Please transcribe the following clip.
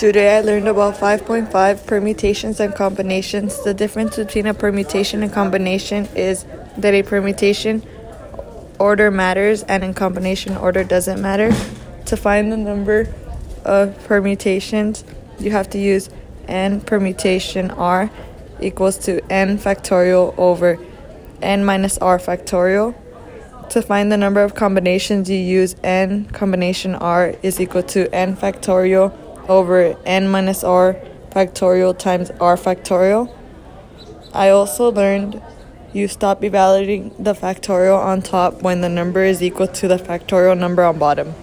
Today I learned about 5.5 permutations and combinations. The difference between a permutation and combination is that a permutation order matters and in combination order doesn't matter. To find the number of permutations, you have to use n permutation r equals to n factorial over n minus r factorial. To find the number of combinations, you use n combination r is equal to n factorial over n minus r factorial times r factorial. I also learned you stop evaluating the factorial on top when the number is equal to the factorial number on bottom.